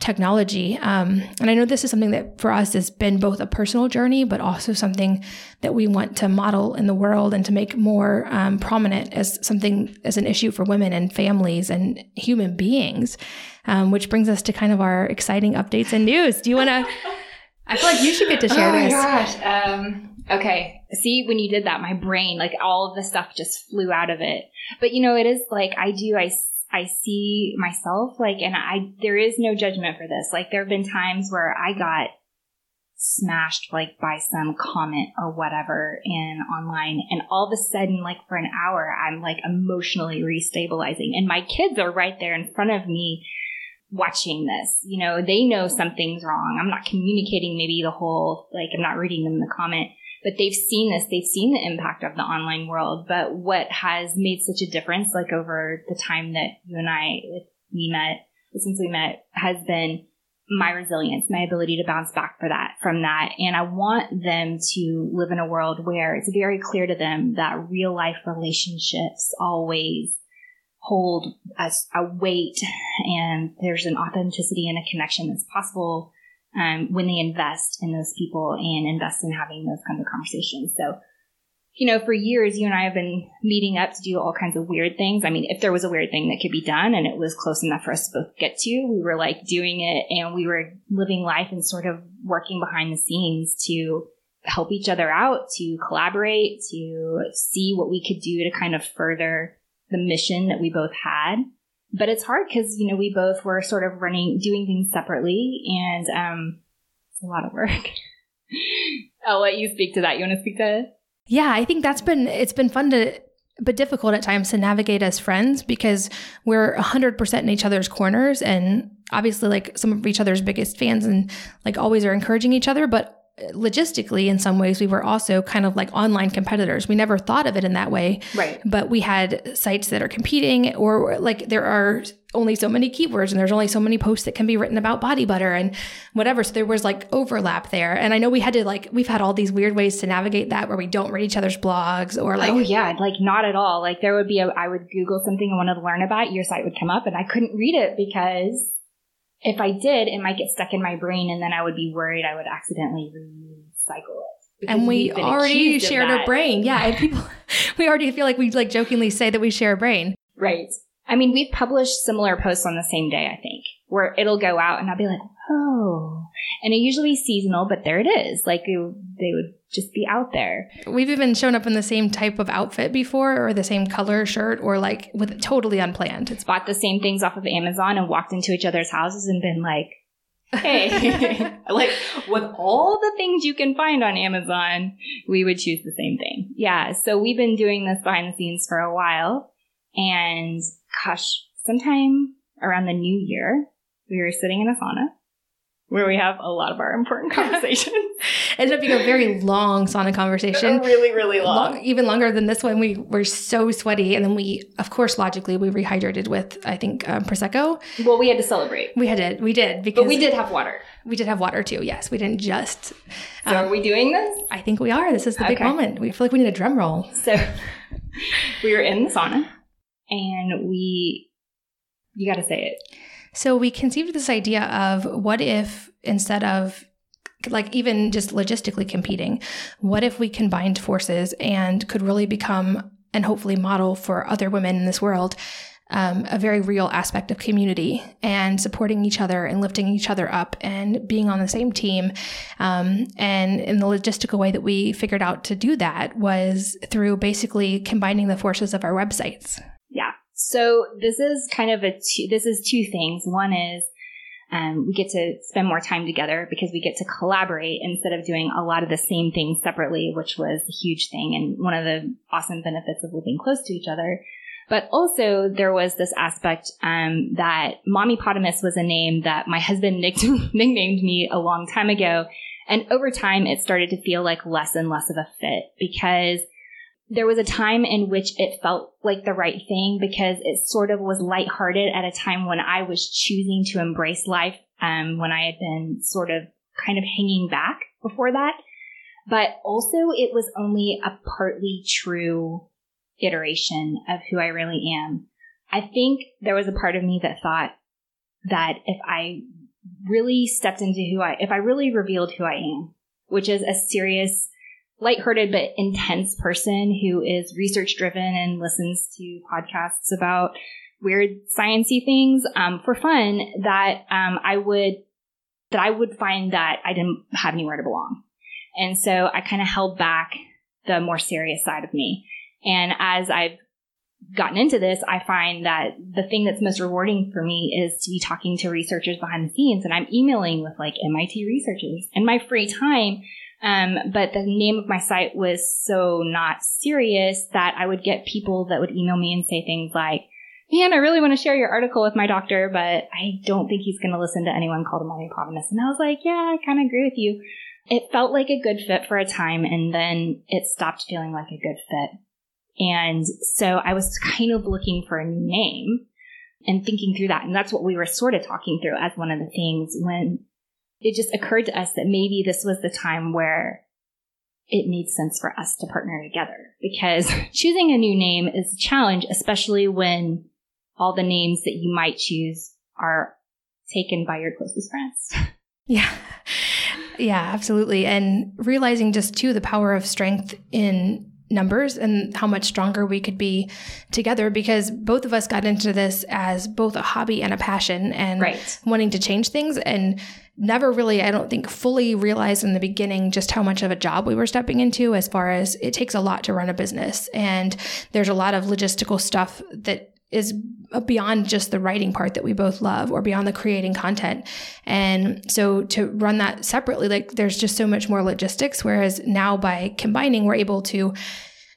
technology. Um, and I know this is something that for us has been both a personal journey, but also something that we want to model in the world and to make more um, prominent as something as an issue for women and families and human beings. Um, which brings us to kind of our exciting updates and news. Do you want to? <laughs> I feel like you should get to share oh this. Oh my gosh. Um, okay. See, when you did that, my brain, like all of the stuff just flew out of it. But you know, it is like I do, I, I see myself like, and I, there is no judgment for this. Like there have been times where I got smashed like by some comment or whatever in online and all of a sudden like for an hour i'm like emotionally restabilizing and my kids are right there in front of me watching this. You know, they know something's wrong. I'm not communicating maybe the whole, like, I'm not reading them the comment, but they've seen this. They've seen the impact of the online world. But what has made such a difference, like, over the time that you and I, we met, since we met, has been my resilience, my ability to bounce back for that, from that. And I want them to live in a world where it's very clear to them that real life relationships always hold as a weight and there's an authenticity and a connection that's possible um, when they invest in those people and invest in having those kinds of conversations. So, you know, for years, you and I have been meeting up to do all kinds of weird things. I mean, if there was a weird thing that could be done and it was close enough for us to both get to, we were like doing it and we were living life and sort of working behind the scenes to help each other out, to collaborate, to see what we could do to kind of further the mission that we both had. But it's hard because, you know, we both were sort of running, doing things separately and, um, it's a lot of work. <laughs> I'll let you speak to that. You want to speak to it? Yeah, I think that's been, it's been fun to, but difficult at times to navigate as friends because we're 100% in each other's corners and obviously like some of each other's biggest fans and like always are encouraging each other but logistically in some ways we were also kind of like online competitors. We never thought of it in that way. Right. But we had sites that are competing or like there are only so many keywords and there's only so many posts that can be written about body butter and whatever. So there was like overlap there. And i know we had to like we've had all these weird ways to navigate that where we don't read each other's blogs or like oh yeah. Like not at all. Like there would be a i would google something i wanted to learn about your site would come up and i couldn't read it because if I did, it might get stuck in my brain and then I would be worried I would accidentally recycle it. And we already shared our brain. Yeah. And <laughs> people, <laughs> we already feel like we like jokingly say that we share a brain. Right. I mean, we've published similar posts on the same day, I think, where it'll go out and I'll be like, oh. And it usually seasonal, but there it is. Like it, they would just be out there. We've even shown up in the same type of outfit before or the same color shirt or like with totally unplanned. It's bought the same things off of Amazon and walked into each other's houses and been like, hey, <laughs> like with all the things you can find on Amazon, we would choose the same thing. Yeah. So we've been doing this behind the scenes for a while. And gosh, sometime around the new year, we were sitting in a sauna where we have a lot of our important <laughs> conversations. Ended up being a very long sauna conversation. really, really long. long. Even longer than this one. We were so sweaty. And then we, of course, logically, we rehydrated with, I think, um, Prosecco. Well, we had to celebrate. We had to, we did. because But we did have water. We did have water too, yes. We didn't just. So um, are we doing this? I think we are. This is the okay. big moment. We feel like we need a drum roll. So <laughs> we were in the sauna and we, you got to say it so we conceived this idea of what if instead of like even just logistically competing, what if we combined forces and could really become and hopefully model for other women in this world um, a very real aspect of community and supporting each other and lifting each other up and being on the same team. Um, and in the logistical way that we figured out to do that was through basically combining the forces of our websites. So this is kind of a two, this is two things. One is um, we get to spend more time together because we get to collaborate instead of doing a lot of the same things separately, which was a huge thing and one of the awesome benefits of living close to each other. But also there was this aspect um, that Mommypotamus was a name that my husband <laughs> nicknamed me a long time ago. And over time, it started to feel like less and less of a fit because there was a time in which it felt like the right thing because it sort of was lighthearted at a time when I was choosing to embrace life, um, when I had been sort of kind of hanging back before that. But also it was only a partly true iteration of who I really am. I think there was a part of me that thought that if I really stepped into who I, if I really revealed who I am, which is a serious, lighthearted but intense person who is research driven and listens to podcasts about weird sciency things um, for fun, that um, I would that I would find that I didn't have anywhere to belong, and so I kind of held back the more serious side of me. And as I've gotten into this, I find that the thing that's most rewarding for me is to be talking to researchers behind the scenes. And I'm emailing with like MIT researchers in my free time. Um, but the name of my site was so not serious that I would get people that would email me and say things like, man, I really want to share your article with my doctor, but I don't think he's going to listen to anyone called a Mommypotamus. And I was like, yeah, I kind of agree with you. It felt like a good fit for a time, and then it stopped feeling like a good fit. And so I was kind of looking for a new name and thinking through that. And that's what we were sort of talking through as one of the things when it just occurred to us that maybe this was the time where it made sense for us to partner together because <laughs> choosing a new name is a challenge, especially when all the names that you might choose are taken by your closest friends. <laughs> Yeah. Yeah, absolutely. And realizing just too the power of strength in numbers and how much stronger we could be together because both of us got into this as both a hobby and a passion and right. wanting to change things and never really i don't think fully realized in the beginning just how much of a job we were stepping into as far as it takes a lot to run a business and there's a lot of logistical stuff that is beyond just the writing part that we both love or beyond the creating content. And so to run that separately, like there's just so much more logistics. Whereas now by combining, we're able to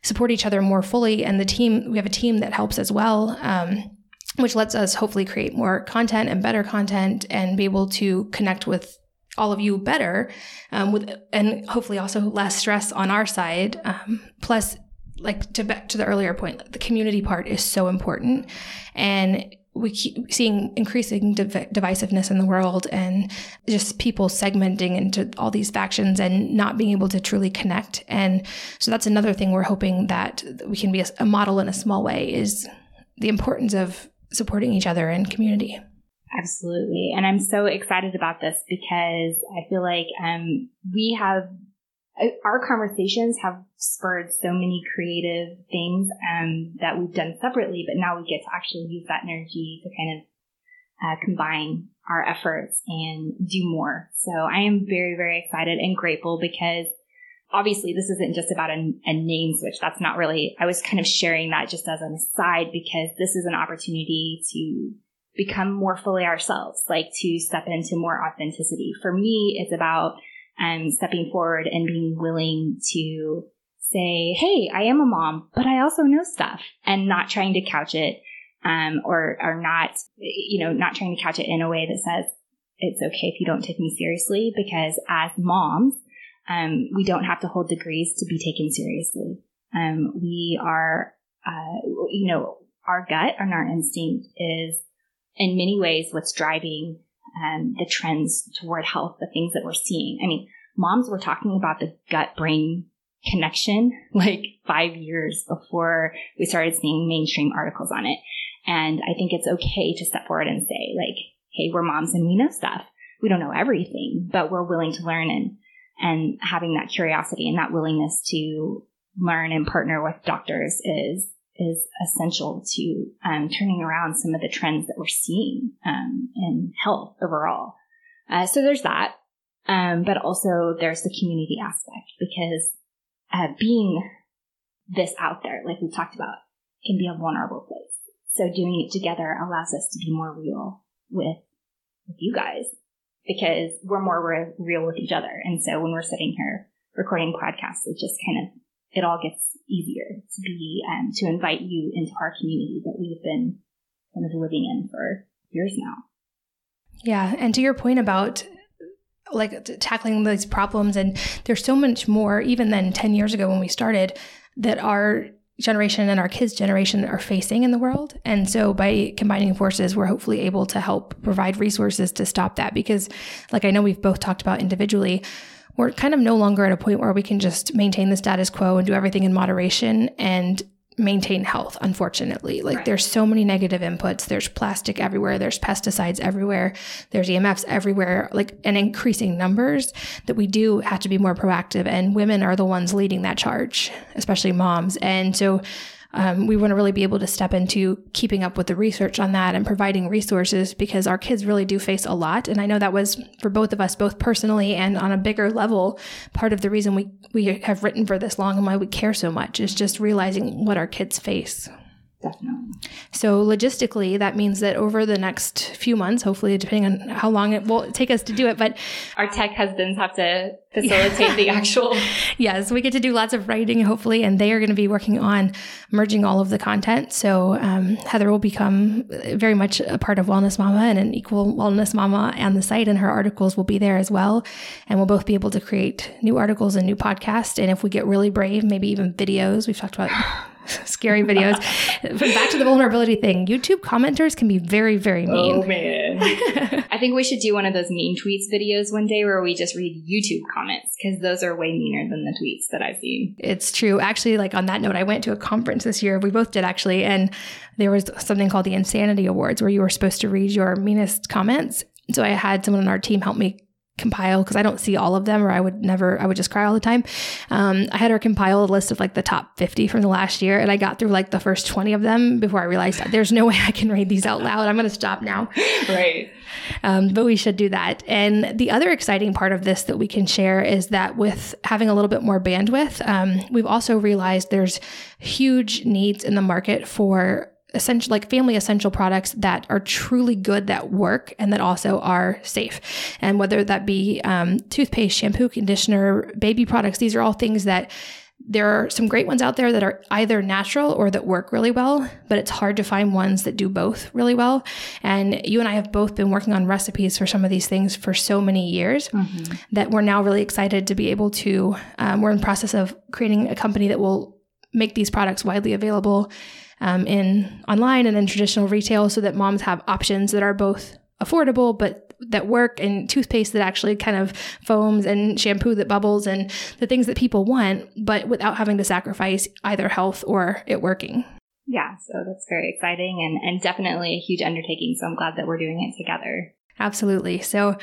support each other more fully. And the team, we have a team that helps as well. Um, which lets us hopefully create more content and better content and be able to connect with all of you better um, with and hopefully also less stress on our side um, plus like to back to the earlier point, the community part is so important. And we keep seeing increasing div- divisiveness in the world and just people segmenting into all these factions and not being able to truly connect. And so that's another thing we're hoping that we can be a, a model in a small way is the importance of supporting each other and community. Absolutely. And I'm so excited about this because I feel like um, we have our conversations have spurred so many creative things um, that we've done separately, but now we get to actually use that energy to kind of uh, combine our efforts and do more. So I am very, very excited and grateful because obviously this isn't just about a, a name switch. That's not really, I was kind of sharing that just as an aside because this is an opportunity to become more fully ourselves, like to step into more authenticity. For me, it's about and stepping forward and being willing to say, Hey, I am a mom, but I also know stuff and not trying to couch it, um, or, or not, you know, not trying to couch it in a way that says, it's okay if you don't take me seriously because as moms, um, we don't have to hold degrees to be taken seriously. Um, we are, uh, you know, our gut and our instinct is in many ways what's driving um, the trends toward health, the things that we're seeing. I mean, moms were talking about the gut brain connection <laughs> like five years before we started seeing mainstream articles on it. And I think it's okay to step forward and say, like, hey, we're moms and we know stuff. We don't know everything, but we're willing to learn and, and having that curiosity and that willingness to learn and partner with doctors is, is essential to um, turning around some of the trends that we're seeing um, in health overall. Uh, so there's that. Um, but also there's the community aspect because uh, being this out there, like we've talked about, can be a vulnerable place. So doing it together allows us to be more real with, with you guys because we're more re- real with each other. And so when we're sitting here recording podcasts, it just kind of, it all gets easier to be, um, to invite you into our community that we've been kind of living in for years now. Yeah. And to your point about like tackling these problems, and there's so much more, even than 10 years ago when we started, that our generation and our kids' generation are facing in the world. And so by combining forces, we're hopefully able to help provide resources to stop that. Because, like I know we've both talked about individually, we're kind of no longer at a point where we can just maintain the status quo and do everything in moderation and maintain health unfortunately. Like right. there's so many negative inputs. There's plastic everywhere. There's pesticides everywhere. There's emfs everywhere. Like in increasing numbers that we do have to be more proactive. And women are the ones leading that charge especially moms. And so um, we want to really be able to step into keeping up with the research on that and providing resources because our kids really do face a lot. And I know that was for both of us, both personally and on a bigger level, part of the reason we, we have written for this long and why we care so much is just realizing what our kids face. Definitely. So logistically, that means that over the next few months, hopefully, depending on how long it will take us to do it, but our tech husbands have to <laughs> facilitate yeah. the actual. <laughs> yes, we get to do lots of writing, hopefully, and they are going to be working on merging all of the content. So um, Heather will become very much a part of Wellness Mama and an equal Wellness Mama and the site, and her articles will be there as well. And we'll both be able to create new articles and new podcasts. And if we get really brave, maybe even videos. We've talked about <sighs> <sighs> <sighs> <laughs> scary videos. But back to the vulnerability thing. YouTube commenters can be very, very mean. Oh man. <laughs> I think we should do one of those mean tweets videos one day where we just read YouTube comments because those are way meaner than the tweets that I've seen. It's true. Actually, like on that note, I went to a conference this year. We both did actually, and there was something called the Insanity Awards where you were supposed to read your meanest comments. So I had someone on our team help me compile because I don't see all of them, or I would never, I would just cry all the time. Um, I had her compile a list of like the top 50 from the last year, and I got through like the first 20 of them before I realized there's no <laughs> way I can read these out loud. I'm going to stop now. Right. Um, but we should do that. And the other exciting part of this that we can share is that with having a little bit more bandwidth, um, we've also realized there's huge needs in the market for essential like family essential products that are truly good that work and that also are safe and whether that be um, toothpaste shampoo conditioner baby products these are all things that there are some great ones out there that are either natural or that work really well, but it's hard to find ones that do both really well. And you and I have both been working on recipes for some of these things for so many years mm-hmm. that we're now really excited to be able to. Um, we're in process of creating a company that will make these products widely available um, in online and in traditional retail so that moms have options that are both affordable but that work and toothpaste that actually kind of foams and shampoo that bubbles and the things that people want but without having to sacrifice either health or it working. Yeah so that's very exciting and, and definitely a huge undertaking so i'm glad that we're doing it together. Absolutely. So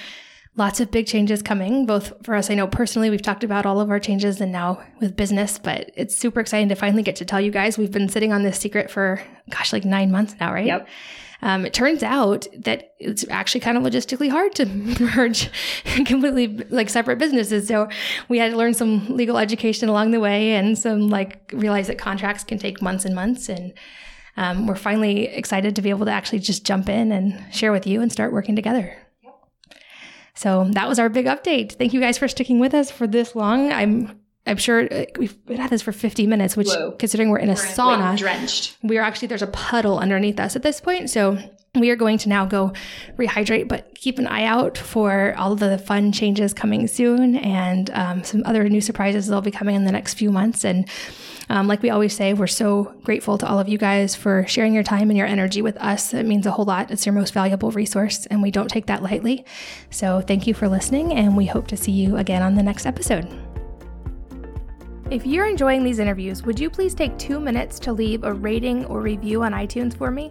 lots of big changes coming, both for us. I know personally, we've talked about all of our changes and now with business, but it's super exciting to finally get to tell you guys. We've been sitting on this secret for, gosh, like nine months now, right? Yep. Um, it turns out that it's actually kind of logistically hard to <laughs> merge <laughs> completely like separate businesses. So we had to learn some legal education along the way and some like realize that contracts can take months and months. And um, we're finally excited to be able to actually just jump in and share with you and start working together. So that was our big update. Thank you guys for sticking with us for this long. I'm I'm sure uh, we've been at this for 50 minutes, which Whoa. considering we're in a we're sauna, drenched. We are actually there's a puddle underneath us at this point, so we are going to now go rehydrate. But keep an eye out for all the fun changes coming soon, and um, some other new surprises that'll be coming in the next few months. And um, like we always say, we're so grateful to all of you guys for sharing your time and your energy with us. It means a whole lot. It's your most valuable resource, and we don't take that lightly. So thank you for listening, and we hope to see you again on the next episode. If you're enjoying these interviews, would you please take two minutes to leave a rating or review on iTunes for me?